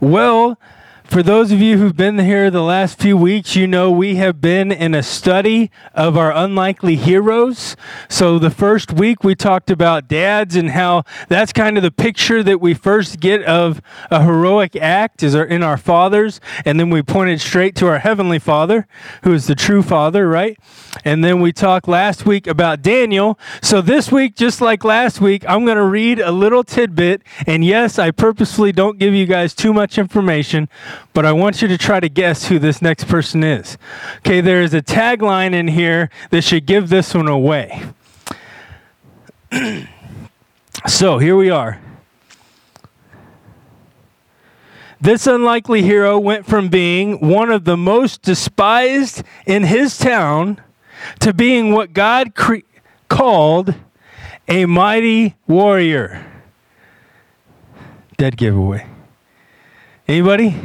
Well, for those of you who've been here the last few weeks, you know we have been in a study of our unlikely heroes. So, the first week we talked about dads and how that's kind of the picture that we first get of a heroic act is in our fathers. And then we pointed straight to our Heavenly Father, who is the true Father, right? And then we talked last week about Daniel. So, this week, just like last week, I'm going to read a little tidbit. And yes, I purposefully don't give you guys too much information but I want you to try to guess who this next person is. Okay, there is a tagline in here that should give this one away. so here we are. This unlikely hero went from being one of the most despised in his town to being what God cre- called a mighty warrior. Dead giveaway. Anybody?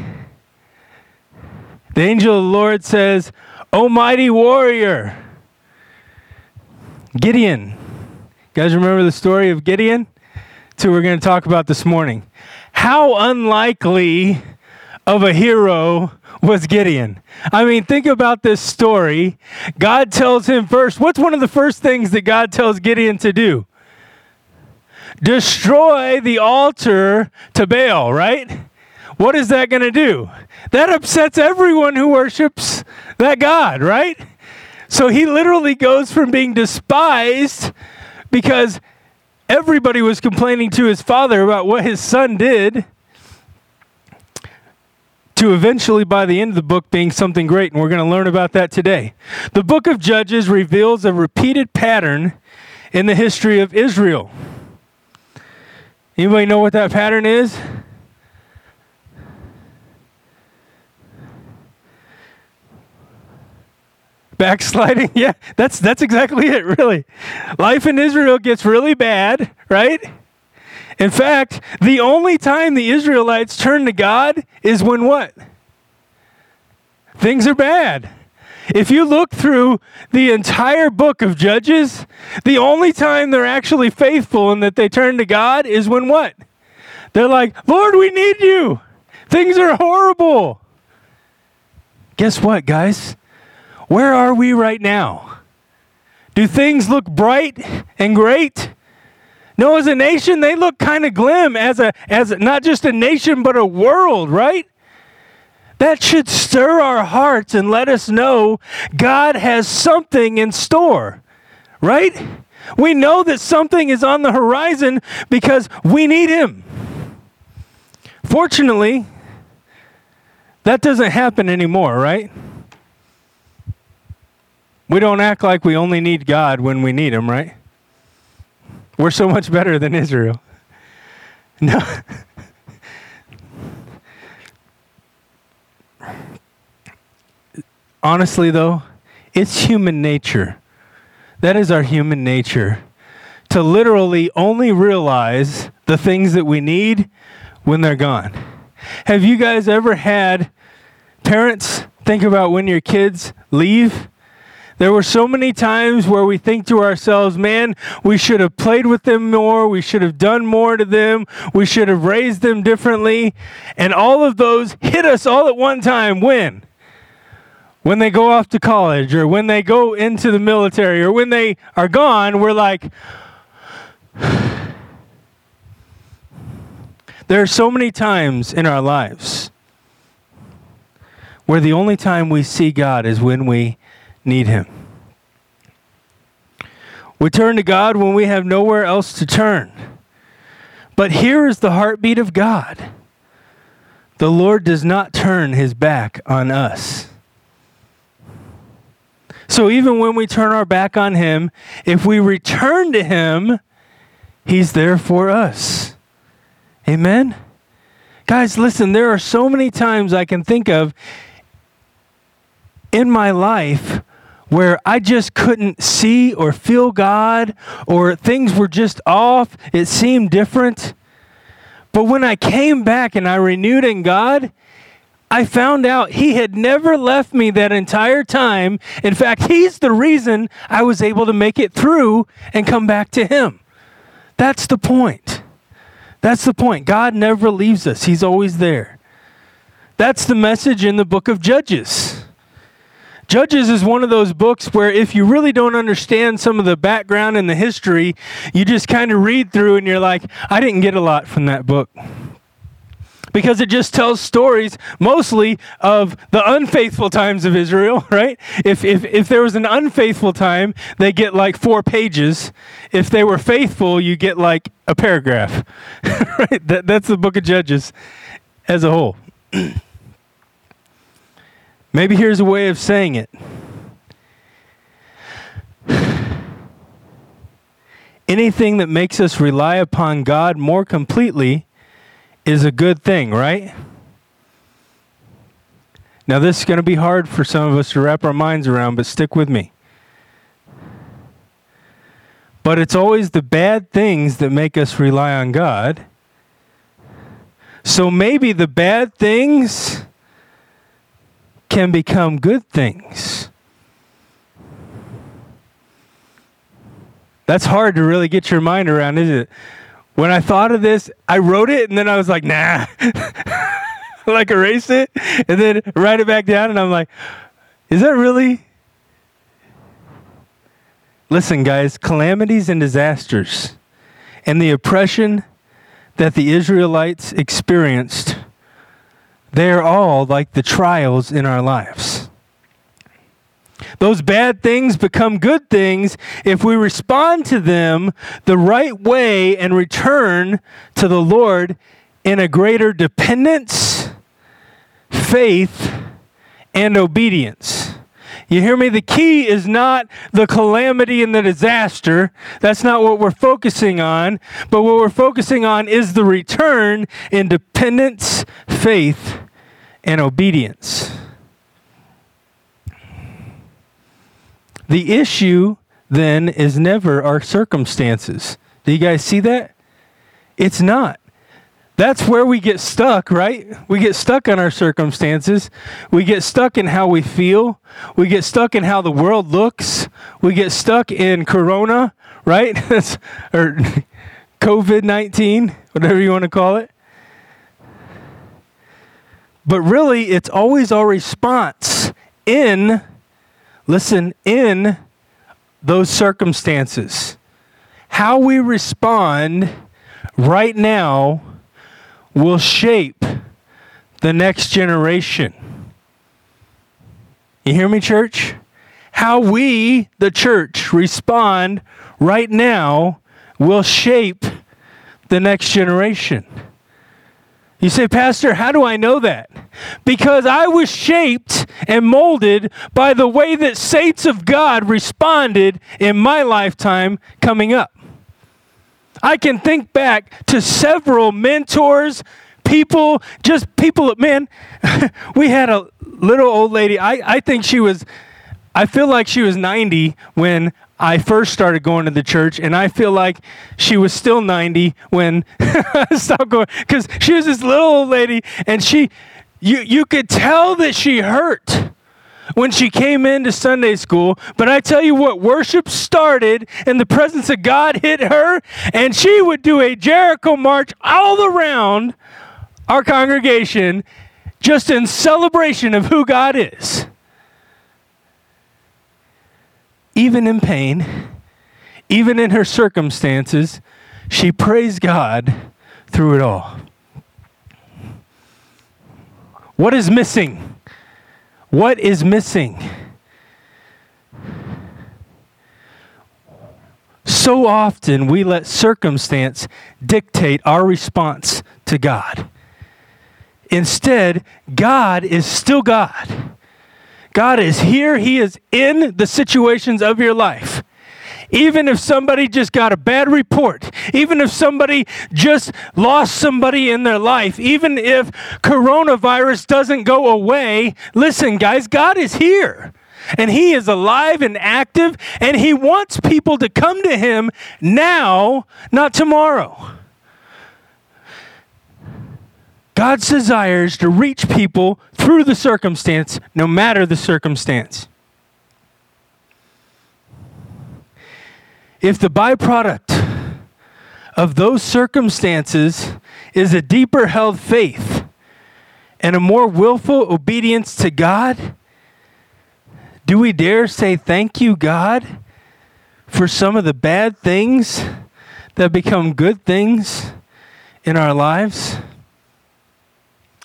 The angel of the Lord says, O mighty warrior. Gideon. You guys remember the story of Gideon? That's who we're going to talk about this morning. How unlikely of a hero was Gideon? I mean, think about this story. God tells him first, what's one of the first things that God tells Gideon to do? Destroy the altar to Baal, right? What is that going to do? That upsets everyone who worships that God, right? So he literally goes from being despised because everybody was complaining to his father about what his son did to eventually, by the end of the book, being something great. And we're going to learn about that today. The book of Judges reveals a repeated pattern in the history of Israel. Anybody know what that pattern is? Backsliding, yeah, that's that's exactly it, really. Life in Israel gets really bad, right? In fact, the only time the Israelites turn to God is when what? Things are bad. If you look through the entire book of Judges, the only time they're actually faithful and that they turn to God is when what? They're like, Lord, we need you. Things are horrible. Guess what, guys? Where are we right now? Do things look bright and great? No, as a nation, they look kind of glim as a as a, not just a nation but a world, right? That should stir our hearts and let us know God has something in store, right? We know that something is on the horizon because we need Him. Fortunately, that doesn't happen anymore, right? We don't act like we only need God when we need Him, right? We're so much better than Israel. No. Honestly, though, it's human nature. That is our human nature to literally only realize the things that we need when they're gone. Have you guys ever had parents think about when your kids leave there were so many times where we think to ourselves, man, we should have played with them more. We should have done more to them. We should have raised them differently. And all of those hit us all at one time. When? When they go off to college or when they go into the military or when they are gone, we're like, there are so many times in our lives where the only time we see God is when we need Him. We turn to God when we have nowhere else to turn. But here is the heartbeat of God the Lord does not turn His back on us. So even when we turn our back on Him, if we return to Him, He's there for us. Amen? Guys, listen, there are so many times I can think of in my life where I just couldn't see or feel God, or things were just off. It seemed different. But when I came back and I renewed in God, I found out He had never left me that entire time. In fact, He's the reason I was able to make it through and come back to Him. That's the point. That's the point. God never leaves us, He's always there. That's the message in the book of Judges. Judges is one of those books where if you really don't understand some of the background and the history, you just kind of read through and you're like, I didn't get a lot from that book. Because it just tells stories mostly of the unfaithful times of Israel, right? If, if, if there was an unfaithful time, they get like four pages. If they were faithful, you get like a paragraph, right? That, that's the book of Judges as a whole. Maybe here's a way of saying it. Anything that makes us rely upon God more completely is a good thing, right? Now, this is going to be hard for some of us to wrap our minds around, but stick with me. But it's always the bad things that make us rely on God. So maybe the bad things can become good things. That's hard to really get your mind around, is it? When I thought of this, I wrote it and then I was like, nah. like erase it and then write it back down and I'm like, is that really? Listen, guys, calamities and disasters and the oppression that the Israelites experienced they are all like the trials in our lives. Those bad things become good things if we respond to them the right way and return to the Lord in a greater dependence, faith, and obedience. You hear me? The key is not the calamity and the disaster. That's not what we're focusing on. But what we're focusing on is the return in dependence, faith, and obedience. The issue then is never our circumstances. Do you guys see that? It's not. That's where we get stuck, right? We get stuck on our circumstances. We get stuck in how we feel. We get stuck in how the world looks. We get stuck in corona, right? or COVID 19, whatever you want to call it. But really, it's always our response in, listen, in those circumstances. How we respond right now will shape the next generation. You hear me, church? How we, the church, respond right now will shape the next generation. You say, Pastor, how do I know that? Because I was shaped and molded by the way that saints of God responded in my lifetime coming up. I can think back to several mentors, people, just people, man, we had a little old lady. I, I think she was, I feel like she was 90 when I first started going to the church, and I feel like she was still 90 when I stopped going because she was this little old lady, and she, you, you could tell that she hurt when she came into Sunday school. But I tell you what, worship started, and the presence of God hit her, and she would do a Jericho march all around our congregation just in celebration of who God is even in pain, even in her circumstances, she praised God through it all. What is missing? What is missing? So often we let circumstance dictate our response to God. Instead, God is still God. God is here, He is in the situations of your life. Even if somebody just got a bad report, even if somebody just lost somebody in their life, even if coronavirus doesn't go away, listen, guys, God is here. And He is alive and active, and He wants people to come to Him now, not tomorrow. God's desire is to reach people through the circumstance, no matter the circumstance. If the byproduct of those circumstances is a deeper held faith and a more willful obedience to God? Do we dare say thank you, God, for some of the bad things that become good things in our lives?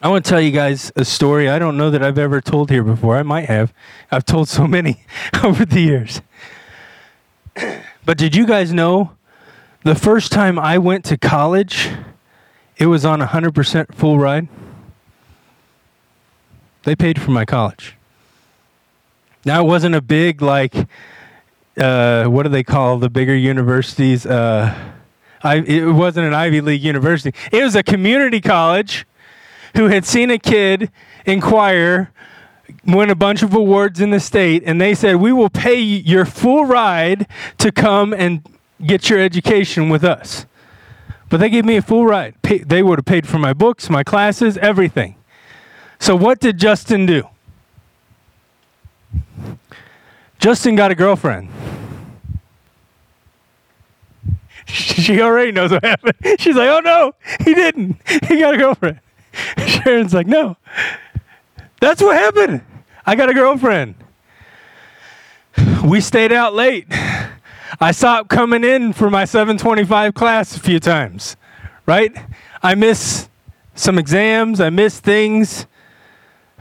I want to tell you guys a story I don't know that I've ever told here before. I might have. I've told so many over the years. But did you guys know the first time I went to college, it was on 100% full ride? They paid for my college. Now, it wasn't a big, like, uh, what do they call the bigger universities? Uh, I, it wasn't an Ivy League university. It was a community college who had seen a kid inquire, win a bunch of awards in the state, and they said, We will pay your full ride to come and get your education with us. But they gave me a full ride. They would have paid for my books, my classes, everything. So, what did Justin do? Justin got a girlfriend. She already knows what happened. She's like, oh no, he didn't. He got a girlfriend. Sharon's like, no. That's what happened. I got a girlfriend. We stayed out late. I stopped coming in for my 725 class a few times, right? I miss some exams, I miss things.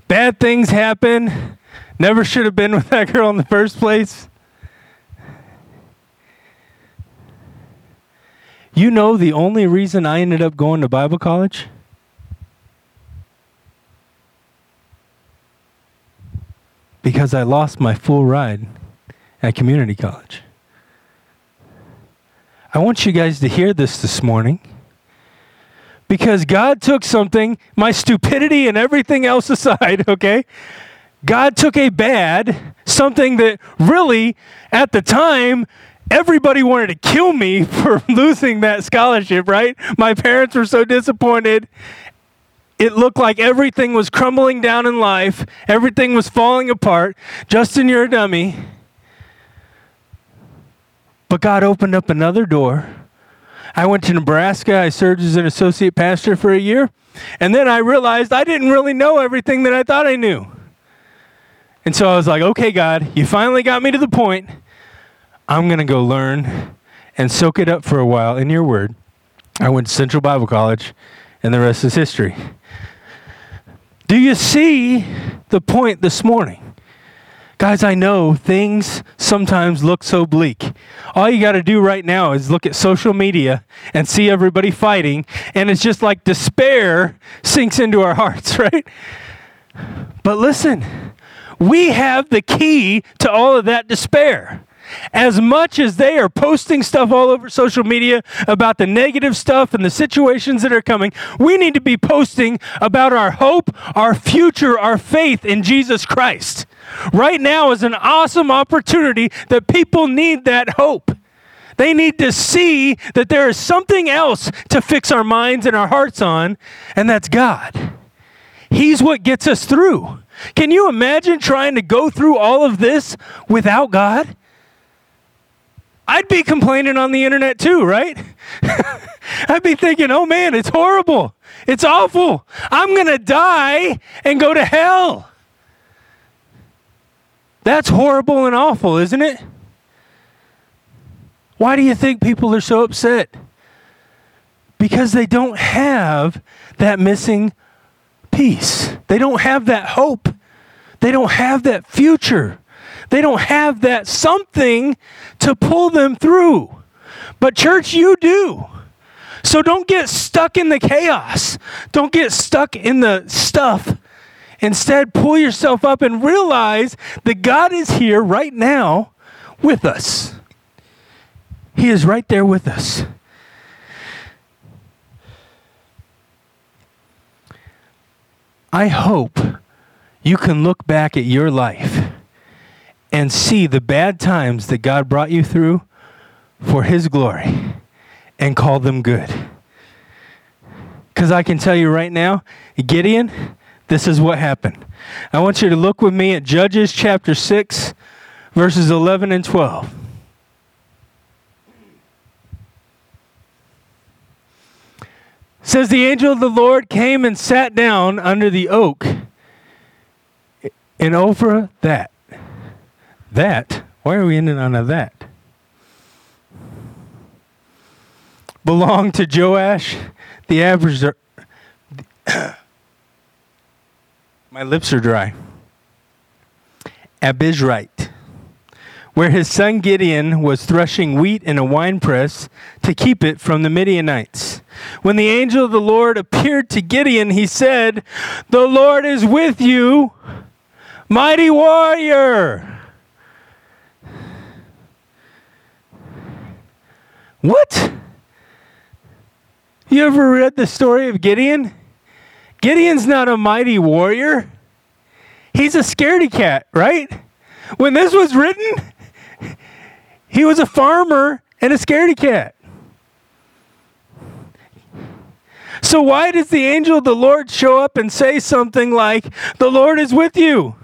Bad things happen. Never should have been with that girl in the first place. You know the only reason I ended up going to Bible college? Because I lost my full ride at community college. I want you guys to hear this this morning because God took something, my stupidity and everything else aside, okay? God took a bad, something that really, at the time, everybody wanted to kill me for losing that scholarship, right? My parents were so disappointed. It looked like everything was crumbling down in life, everything was falling apart. Justin, you're a dummy. But God opened up another door. I went to Nebraska. I served as an associate pastor for a year. And then I realized I didn't really know everything that I thought I knew. And so I was like, okay, God, you finally got me to the point. I'm going to go learn and soak it up for a while in your word. I went to Central Bible College, and the rest is history. Do you see the point this morning? Guys, I know things sometimes look so bleak. All you got to do right now is look at social media and see everybody fighting, and it's just like despair sinks into our hearts, right? But listen, we have the key to all of that despair. As much as they are posting stuff all over social media about the negative stuff and the situations that are coming, we need to be posting about our hope, our future, our faith in Jesus Christ. Right now is an awesome opportunity that people need that hope. They need to see that there is something else to fix our minds and our hearts on, and that's God. He's what gets us through. Can you imagine trying to go through all of this without God? I'd be complaining on the internet too, right? I'd be thinking, oh man, it's horrible. It's awful. I'm going to die and go to hell. That's horrible and awful, isn't it? Why do you think people are so upset? Because they don't have that missing piece. They don't have that hope. They don't have that future. They don't have that something to pull them through. But, church, you do. So don't get stuck in the chaos. Don't get stuck in the stuff Instead, pull yourself up and realize that God is here right now with us. He is right there with us. I hope you can look back at your life and see the bad times that God brought you through for His glory and call them good. Because I can tell you right now, Gideon, this is what happened. I want you to look with me at Judges chapter 6, verses 11 and 12. says the angel of the Lord came and sat down under the oak in Ophrah that. That? Why are we ending on a that? Belonged to Joash, the average. My lips are dry. Abiezrite, where his son Gideon was threshing wheat in a winepress to keep it from the Midianites. When the angel of the Lord appeared to Gideon, he said, The Lord is with you, mighty warrior. What? You ever read the story of Gideon? Gideon's not a mighty warrior. He's a scaredy cat, right? When this was written, he was a farmer and a scaredy cat. So, why does the angel of the Lord show up and say something like, The Lord is with you?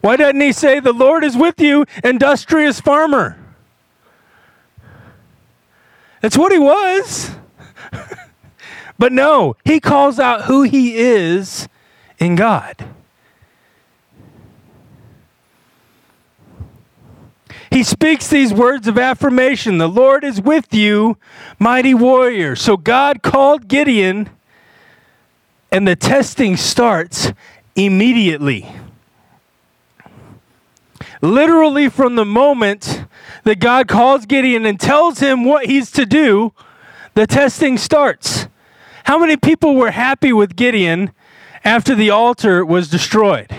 Why doesn't he say, The Lord is with you, industrious farmer? That's what he was. but no, he calls out who he is in God. He speaks these words of affirmation The Lord is with you, mighty warrior. So God called Gideon, and the testing starts immediately. Literally, from the moment that God calls Gideon and tells him what he's to do, the testing starts. How many people were happy with Gideon after the altar was destroyed?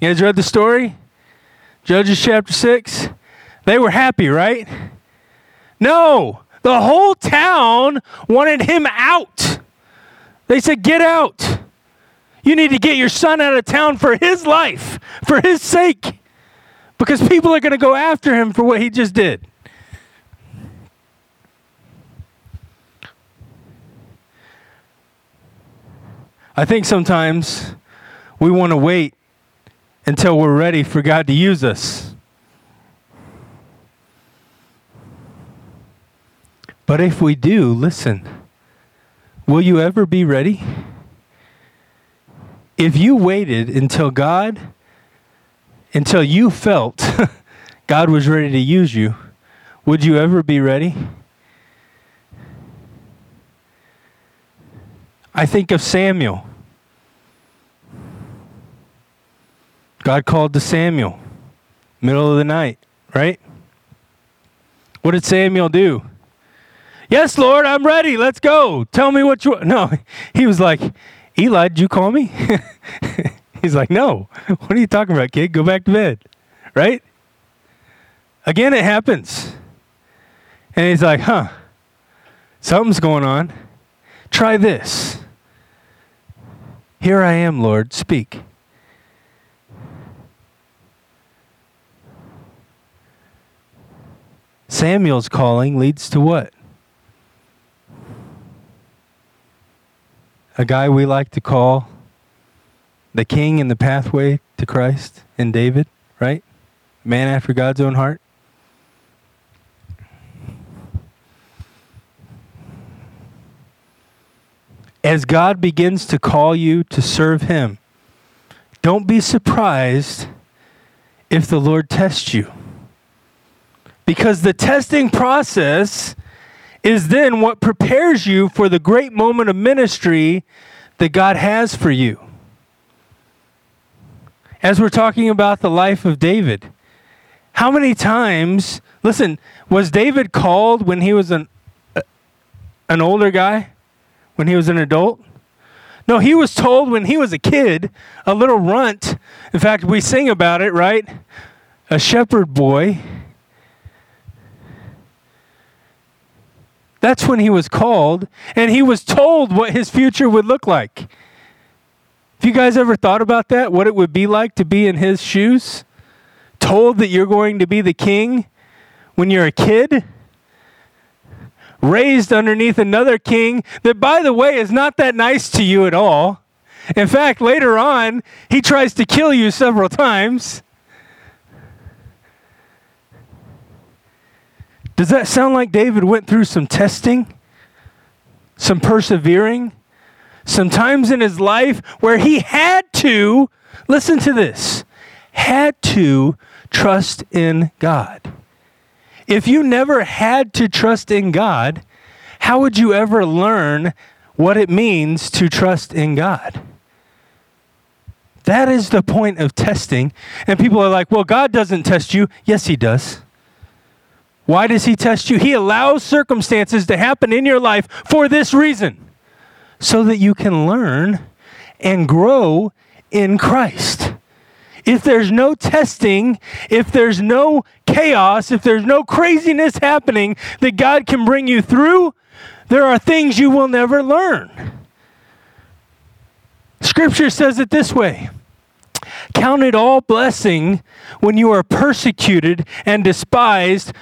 You guys read the story? Judges chapter 6. They were happy, right? No, the whole town wanted him out. They said, Get out. You need to get your son out of town for his life, for his sake, because people are going to go after him for what he just did. I think sometimes we want to wait until we're ready for God to use us. But if we do, listen, will you ever be ready? If you waited until God, until you felt God was ready to use you, would you ever be ready? I think of Samuel. God called to Samuel, middle of the night, right? What did Samuel do? Yes, Lord, I'm ready. Let's go. Tell me what you. No, he was like, Eli, did you call me? He's like, No. What are you talking about, kid? Go back to bed, right? Again, it happens. And he's like, Huh, something's going on. Try this. Here I am, Lord. Speak. Samuel's calling leads to what? A guy we like to call the king and the pathway to Christ in David, right? Man after God's own heart. As God begins to call you to serve Him, don't be surprised if the Lord tests you. Because the testing process is then what prepares you for the great moment of ministry that God has for you. As we're talking about the life of David, how many times, listen, was David called when he was an, uh, an older guy? When he was an adult? No, he was told when he was a kid, a little runt. In fact, we sing about it, right? A shepherd boy That's when he was called, and he was told what his future would look like. Have you guys ever thought about that? What it would be like to be in his shoes? Told that you're going to be the king when you're a kid? Raised underneath another king that, by the way, is not that nice to you at all. In fact, later on, he tries to kill you several times. Does that sound like David went through some testing? some persevering, some times in his life where he had to, listen to this, had to trust in God. If you never had to trust in God, how would you ever learn what it means to trust in God? That is the point of testing. And people are like, well, God doesn't test you. Yes, He does. Why does He test you? He allows circumstances to happen in your life for this reason so that you can learn and grow in Christ. If there's no testing, if there's no chaos, if there's no craziness happening that God can bring you through, there are things you will never learn. Scripture says it this way Count it all blessing when you are persecuted and despised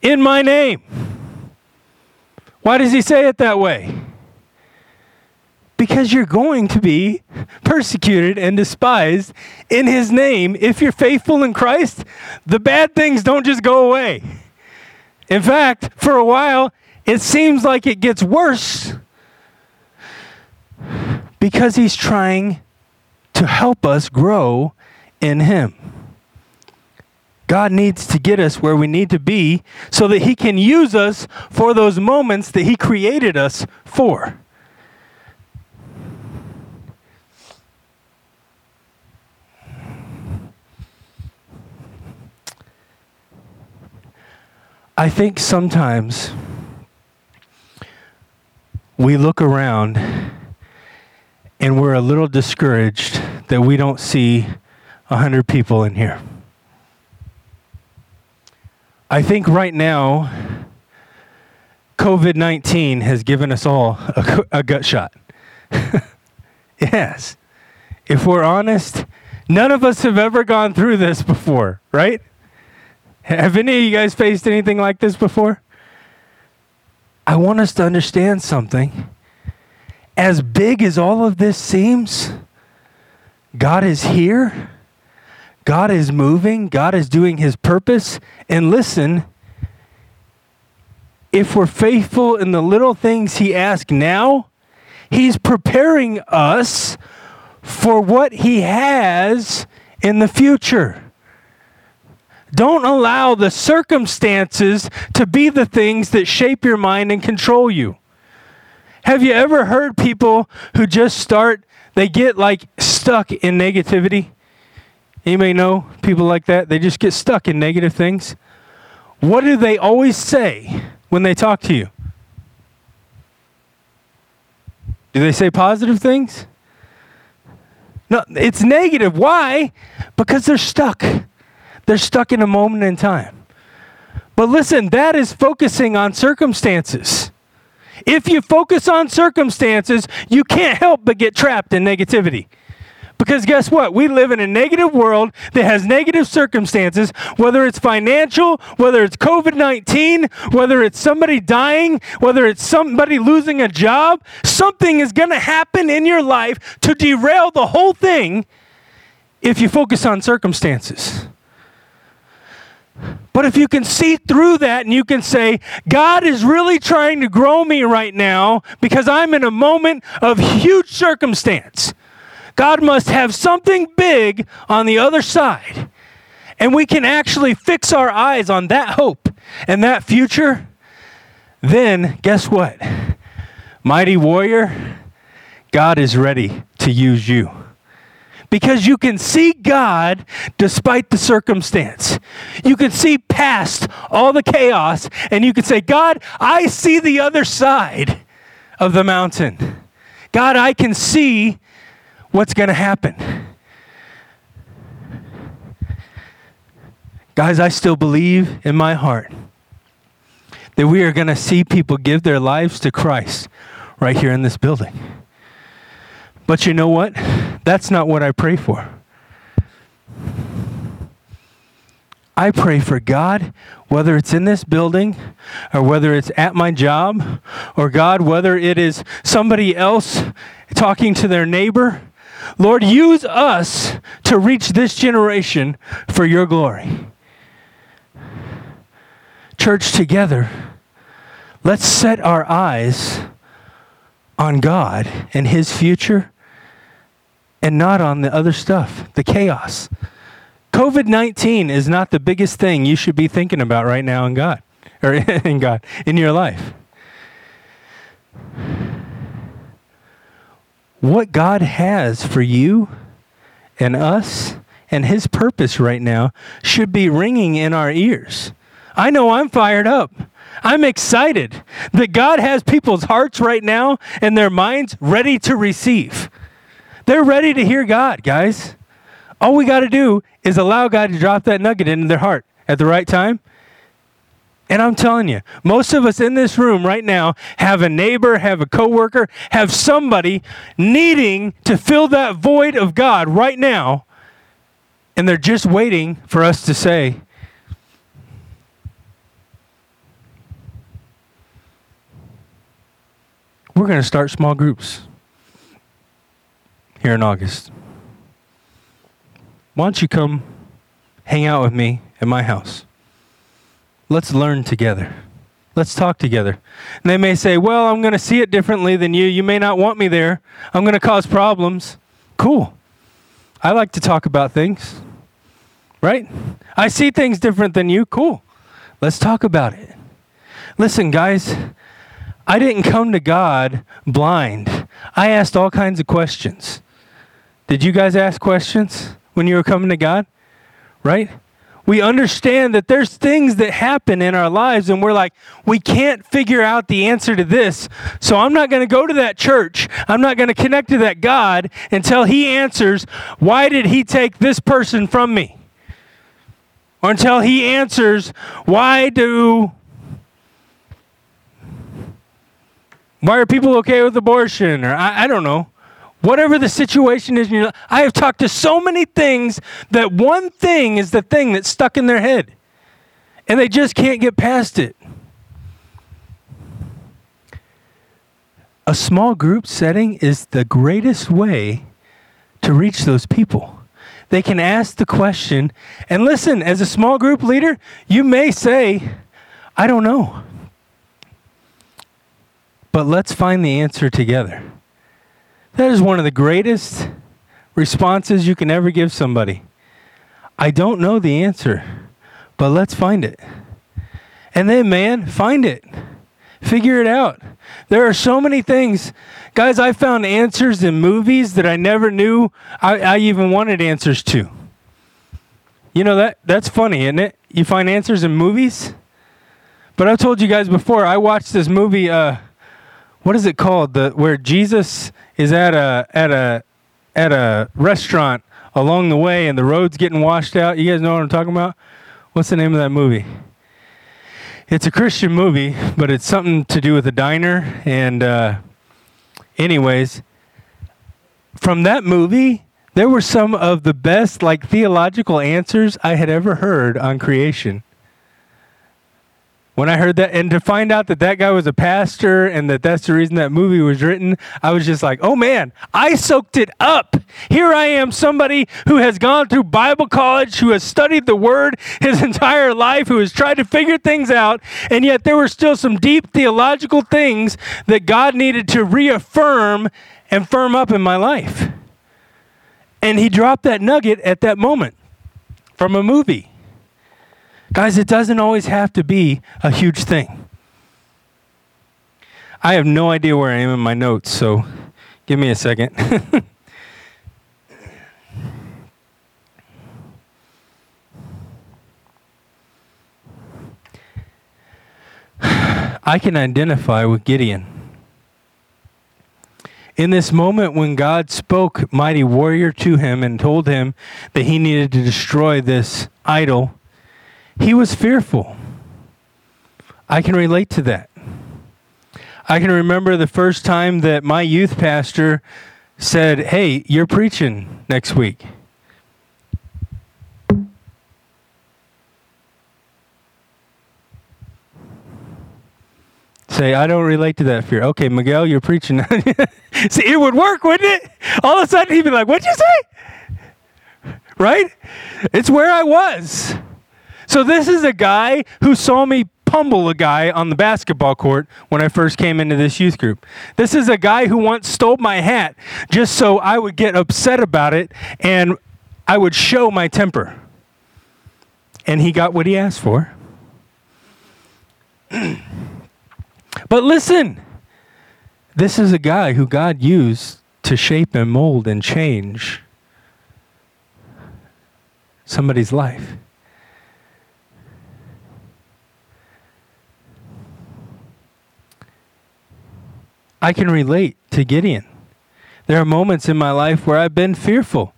in my name. Why does he say it that way? Because you're going to be persecuted and despised in his name. If you're faithful in Christ, the bad things don't just go away. In fact, for a while, it seems like it gets worse because he's trying to help us grow in him. God needs to get us where we need to be so that He can use us for those moments that He created us for. I think sometimes we look around and we're a little discouraged that we don't see 100 people in here. I think right now, COVID 19 has given us all a, a gut shot. yes. If we're honest, none of us have ever gone through this before, right? Have any of you guys faced anything like this before? I want us to understand something. As big as all of this seems, God is here. God is moving. God is doing his purpose. And listen, if we're faithful in the little things he asks now, he's preparing us for what he has in the future. Don't allow the circumstances to be the things that shape your mind and control you. Have you ever heard people who just start, they get like stuck in negativity? Anybody know people like that? They just get stuck in negative things. What do they always say when they talk to you? Do they say positive things? No, it's negative. Why? Because they're stuck. They're stuck in a moment in time. But listen, that is focusing on circumstances. If you focus on circumstances, you can't help but get trapped in negativity. Because guess what? We live in a negative world that has negative circumstances, whether it's financial, whether it's COVID 19, whether it's somebody dying, whether it's somebody losing a job. Something is going to happen in your life to derail the whole thing if you focus on circumstances. But if you can see through that and you can say, God is really trying to grow me right now because I'm in a moment of huge circumstance. God must have something big on the other side. And we can actually fix our eyes on that hope and that future. Then, guess what? Mighty warrior, God is ready to use you because you can see God despite the circumstance. You can see past all the chaos and you can say, God, I see the other side of the mountain. God, I can see what's going to happen. Guys, I still believe in my heart that we are going to see people give their lives to Christ right here in this building. But you know what? That's not what I pray for. I pray for God, whether it's in this building or whether it's at my job, or God, whether it is somebody else talking to their neighbor. Lord, use us to reach this generation for your glory. Church, together, let's set our eyes on God and His future and not on the other stuff, the chaos. COVID 19 is not the biggest thing you should be thinking about right now in God, or in God, in your life. What God has for you and us and His purpose right now should be ringing in our ears. I know I'm fired up. I'm excited that God has people's hearts right now and their minds ready to receive. They're ready to hear God, guys. All we got to do is allow God to drop that nugget into their heart at the right time. And I'm telling you, most of us in this room right now have a neighbor, have a coworker, have somebody needing to fill that void of God right now. And they're just waiting for us to say, We're going to start small groups here in August. Why don't you come hang out with me at my house? Let's learn together. Let's talk together. And they may say, Well, I'm going to see it differently than you. You may not want me there. I'm going to cause problems. Cool. I like to talk about things, right? I see things different than you. Cool. Let's talk about it. Listen, guys, I didn't come to God blind. I asked all kinds of questions. Did you guys ask questions when you were coming to God? Right? We understand that there's things that happen in our lives, and we're like, we can't figure out the answer to this. So I'm not going to go to that church. I'm not going to connect to that God until He answers, why did He take this person from me? Or until He answers, why do Why are people okay with abortion? Or I, I don't know. Whatever the situation is, you know, I have talked to so many things that one thing is the thing that's stuck in their head. And they just can't get past it. A small group setting is the greatest way to reach those people. They can ask the question, and listen, as a small group leader, you may say, I don't know. But let's find the answer together. That is one of the greatest responses you can ever give somebody. I don't know the answer, but let's find it. And then, man, find it. Figure it out. There are so many things. Guys, I found answers in movies that I never knew I, I even wanted answers to. You know that that's funny, isn't it? You find answers in movies? But I've told you guys before, I watched this movie uh, what is it called? The where Jesus is at a at a at a restaurant along the way and the road's getting washed out. You guys know what I'm talking about? What's the name of that movie? It's a Christian movie, but it's something to do with a diner. And, uh, anyways, from that movie, there were some of the best, like, theological answers I had ever heard on creation when I heard that, and to find out that that guy was a pastor and that that's the reason that movie was written, I was just like, oh man, I soaked it up. Here I am, somebody who has gone through Bible college, who has studied the Word his entire life, who has tried to figure things out, and yet there were still some deep theological things that God needed to reaffirm and firm up in my life. And He dropped that nugget at that moment from a movie. Guys, it doesn't always have to be a huge thing. I have no idea where I am in my notes, so give me a second. I can identify with Gideon. In this moment when God spoke mighty warrior to him and told him that he needed to destroy this idol, he was fearful. I can relate to that. I can remember the first time that my youth pastor said, Hey, you're preaching next week. Say, I don't relate to that fear. Okay, Miguel, you're preaching. See, it would work, wouldn't it? All of a sudden, he'd be like, What'd you say? Right? It's where I was. So this is a guy who saw me pummel a guy on the basketball court when I first came into this youth group. This is a guy who once stole my hat just so I would get upset about it and I would show my temper. And he got what he asked for. but listen, this is a guy who God used to shape and mold and change somebody's life. I can relate to Gideon. There are moments in my life where I've been fearful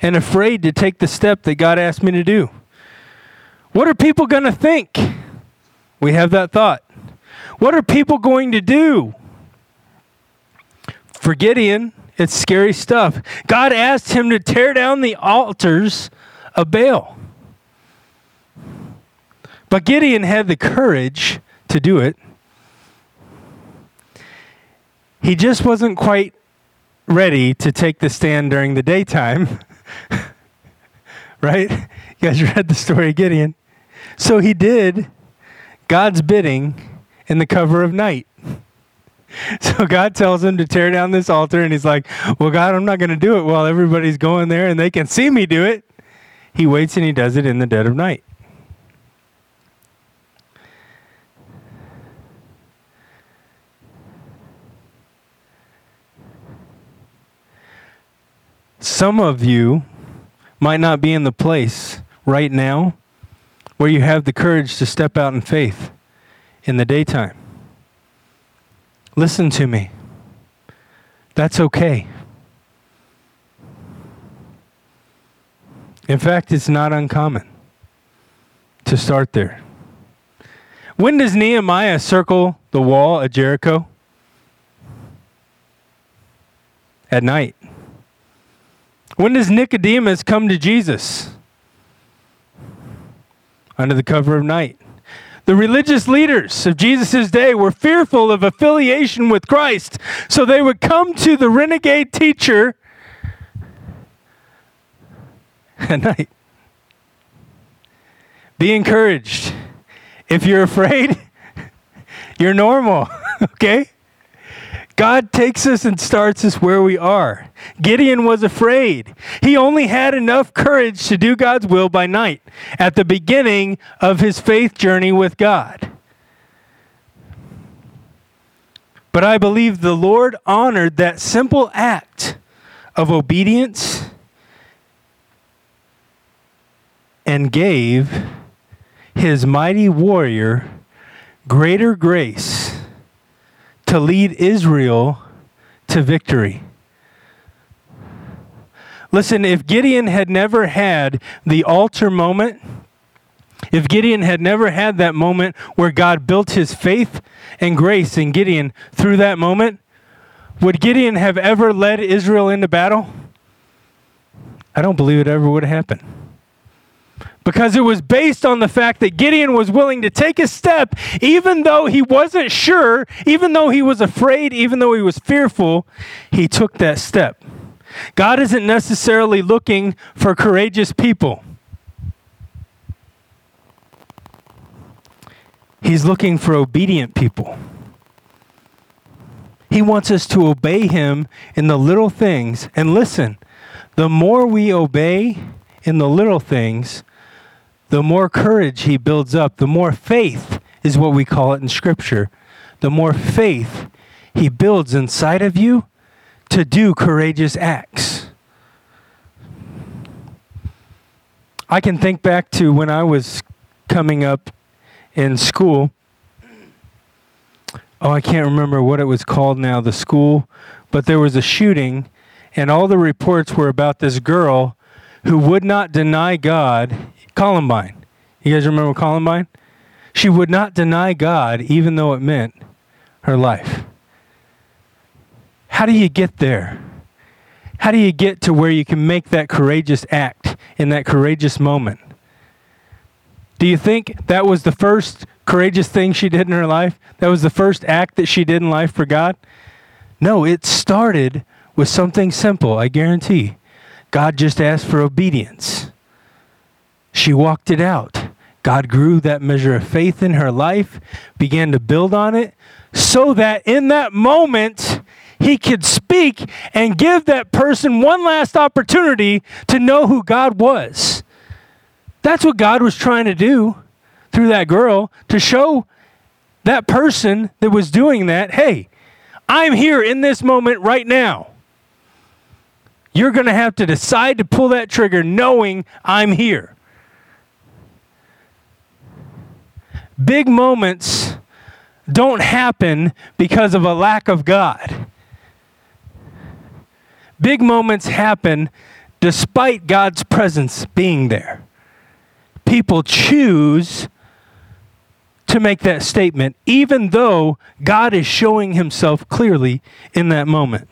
and afraid to take the step that God asked me to do. What are people going to think? We have that thought. What are people going to do? For Gideon, it's scary stuff. God asked him to tear down the altars of Baal. But Gideon had the courage to do it. He just wasn't quite ready to take the stand during the daytime. right? You guys read the story of Gideon. So he did God's bidding in the cover of night. So God tells him to tear down this altar, and he's like, Well, God, I'm not going to do it while everybody's going there and they can see me do it. He waits and he does it in the dead of night. Some of you might not be in the place right now where you have the courage to step out in faith in the daytime. Listen to me. That's okay. In fact, it's not uncommon to start there. When does Nehemiah circle the wall at Jericho? At night. When does Nicodemus come to Jesus? Under the cover of night. The religious leaders of Jesus' day were fearful of affiliation with Christ, so they would come to the renegade teacher at night. Be encouraged. If you're afraid, you're normal, okay? God takes us and starts us where we are. Gideon was afraid. He only had enough courage to do God's will by night at the beginning of his faith journey with God. But I believe the Lord honored that simple act of obedience and gave his mighty warrior greater grace to lead Israel to victory. Listen, if Gideon had never had the altar moment, if Gideon had never had that moment where God built his faith and grace in Gideon through that moment, would Gideon have ever led Israel into battle? I don't believe it ever would have happened because it was based on the fact that Gideon was willing to take a step, even though he wasn't sure, even though he was afraid, even though he was fearful, he took that step. God isn't necessarily looking for courageous people. He's looking for obedient people. He wants us to obey him in the little things. And listen, the more we obey in the little things, the more courage he builds up, the more faith is what we call it in Scripture. The more faith he builds inside of you to do courageous acts. I can think back to when I was coming up in school. Oh, I can't remember what it was called now, the school, but there was a shooting, and all the reports were about this girl who would not deny God Columbine. You guys remember Columbine? She would not deny God even though it meant her life. How do you get there? How do you get to where you can make that courageous act in that courageous moment? Do you think that was the first courageous thing she did in her life? That was the first act that she did in life for God? No, it started with something simple, I guarantee. God just asked for obedience. She walked it out. God grew that measure of faith in her life, began to build on it, so that in that moment, he could speak and give that person one last opportunity to know who God was. That's what God was trying to do through that girl to show that person that was doing that hey, I'm here in this moment right now. You're going to have to decide to pull that trigger knowing I'm here. Big moments don't happen because of a lack of God. Big moments happen despite God's presence being there. People choose to make that statement, even though God is showing himself clearly in that moment.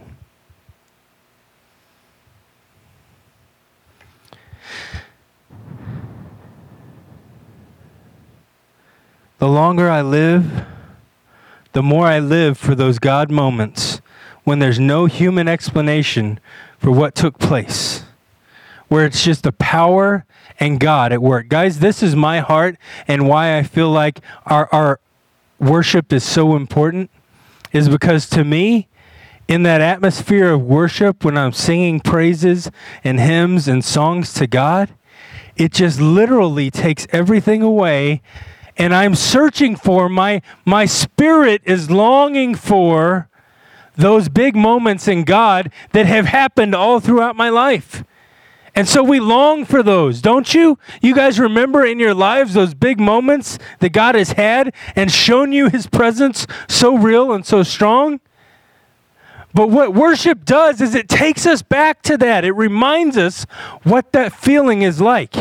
The longer I live, the more I live for those God moments when there's no human explanation for what took place, where it's just the power and God at work. Guys, this is my heart and why I feel like our, our worship is so important is because to me, in that atmosphere of worship, when I'm singing praises and hymns and songs to God, it just literally takes everything away and I'm searching for my my spirit is longing for those big moments in God that have happened all throughout my life. And so we long for those, don't you? You guys remember in your lives those big moments that God has had and shown you his presence so real and so strong? But what worship does is it takes us back to that. It reminds us what that feeling is like.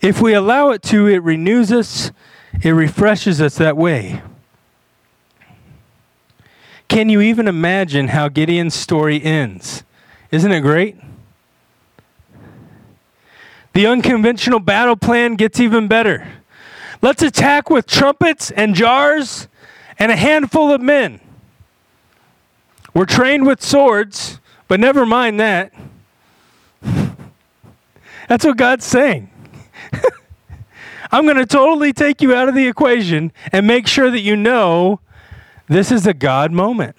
If we allow it to, it renews us it refreshes us that way. Can you even imagine how Gideon's story ends? Isn't it great? The unconventional battle plan gets even better. Let's attack with trumpets and jars and a handful of men. We're trained with swords, but never mind that. That's what God's saying. I'm going to totally take you out of the equation and make sure that you know this is a God moment.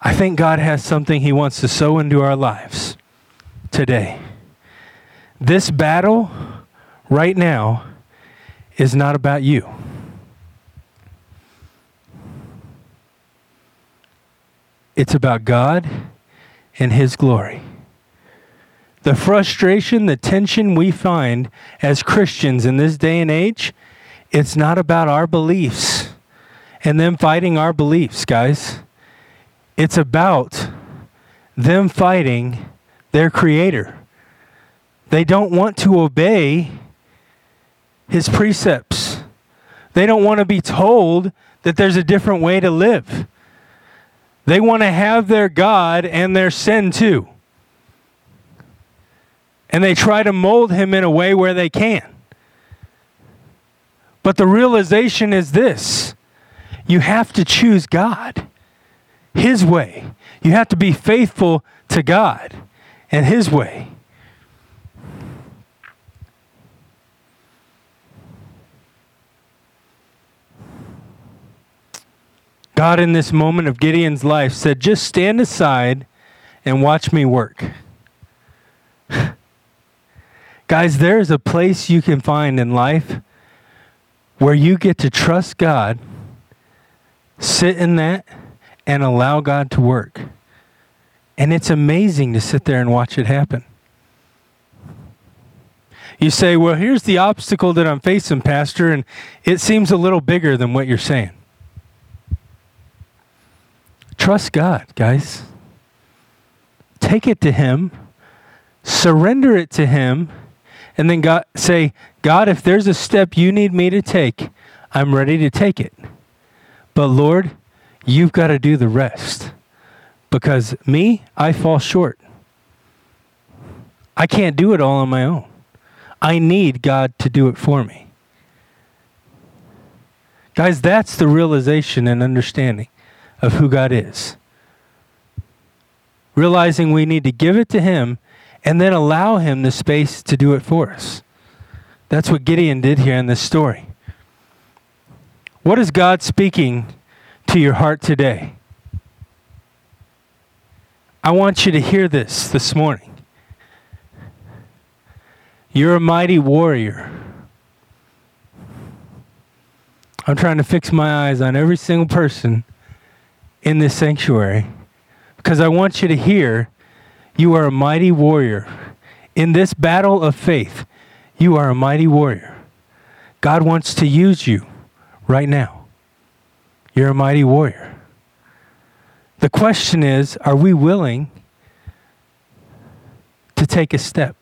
I think God has something He wants to sow into our lives today. This battle right now is not about you. It's about God and His glory. The frustration, the tension we find as Christians in this day and age, it's not about our beliefs and them fighting our beliefs, guys. It's about them fighting their creator. They don't want to obey his precepts. They don't want to be told that there's a different way to live. They want to have their God and their sin too and they try to mold him in a way where they can. But the realization is this you have to choose God, His way. You have to be faithful to God and His way. God, in this moment of Gideon's life, said, Just stand aside and watch me work. Guys, there is a place you can find in life where you get to trust God, sit in that, and allow God to work. And it's amazing to sit there and watch it happen. You say, Well, here's the obstacle that I'm facing, Pastor, and it seems a little bigger than what you're saying. Trust God, guys. Take it to Him, surrender it to Him and then God say, God, if there's a step you need me to take, I'm ready to take it. But Lord, you've got to do the rest. Because me, I fall short. I can't do it all on my own. I need God to do it for me. Guys, that's the realization and understanding of who God is. Realizing we need to give it to Him and then allow Him the space to do it for us. That's what Gideon did here in this story. What is God speaking to your heart today? I want you to hear this this morning. You're a mighty warrior. I'm trying to fix my eyes on every single person in this sanctuary because I want you to hear you are a mighty warrior. In this battle of faith, you are a mighty warrior. God wants to use you right now. You're a mighty warrior. The question is are we willing to take a step?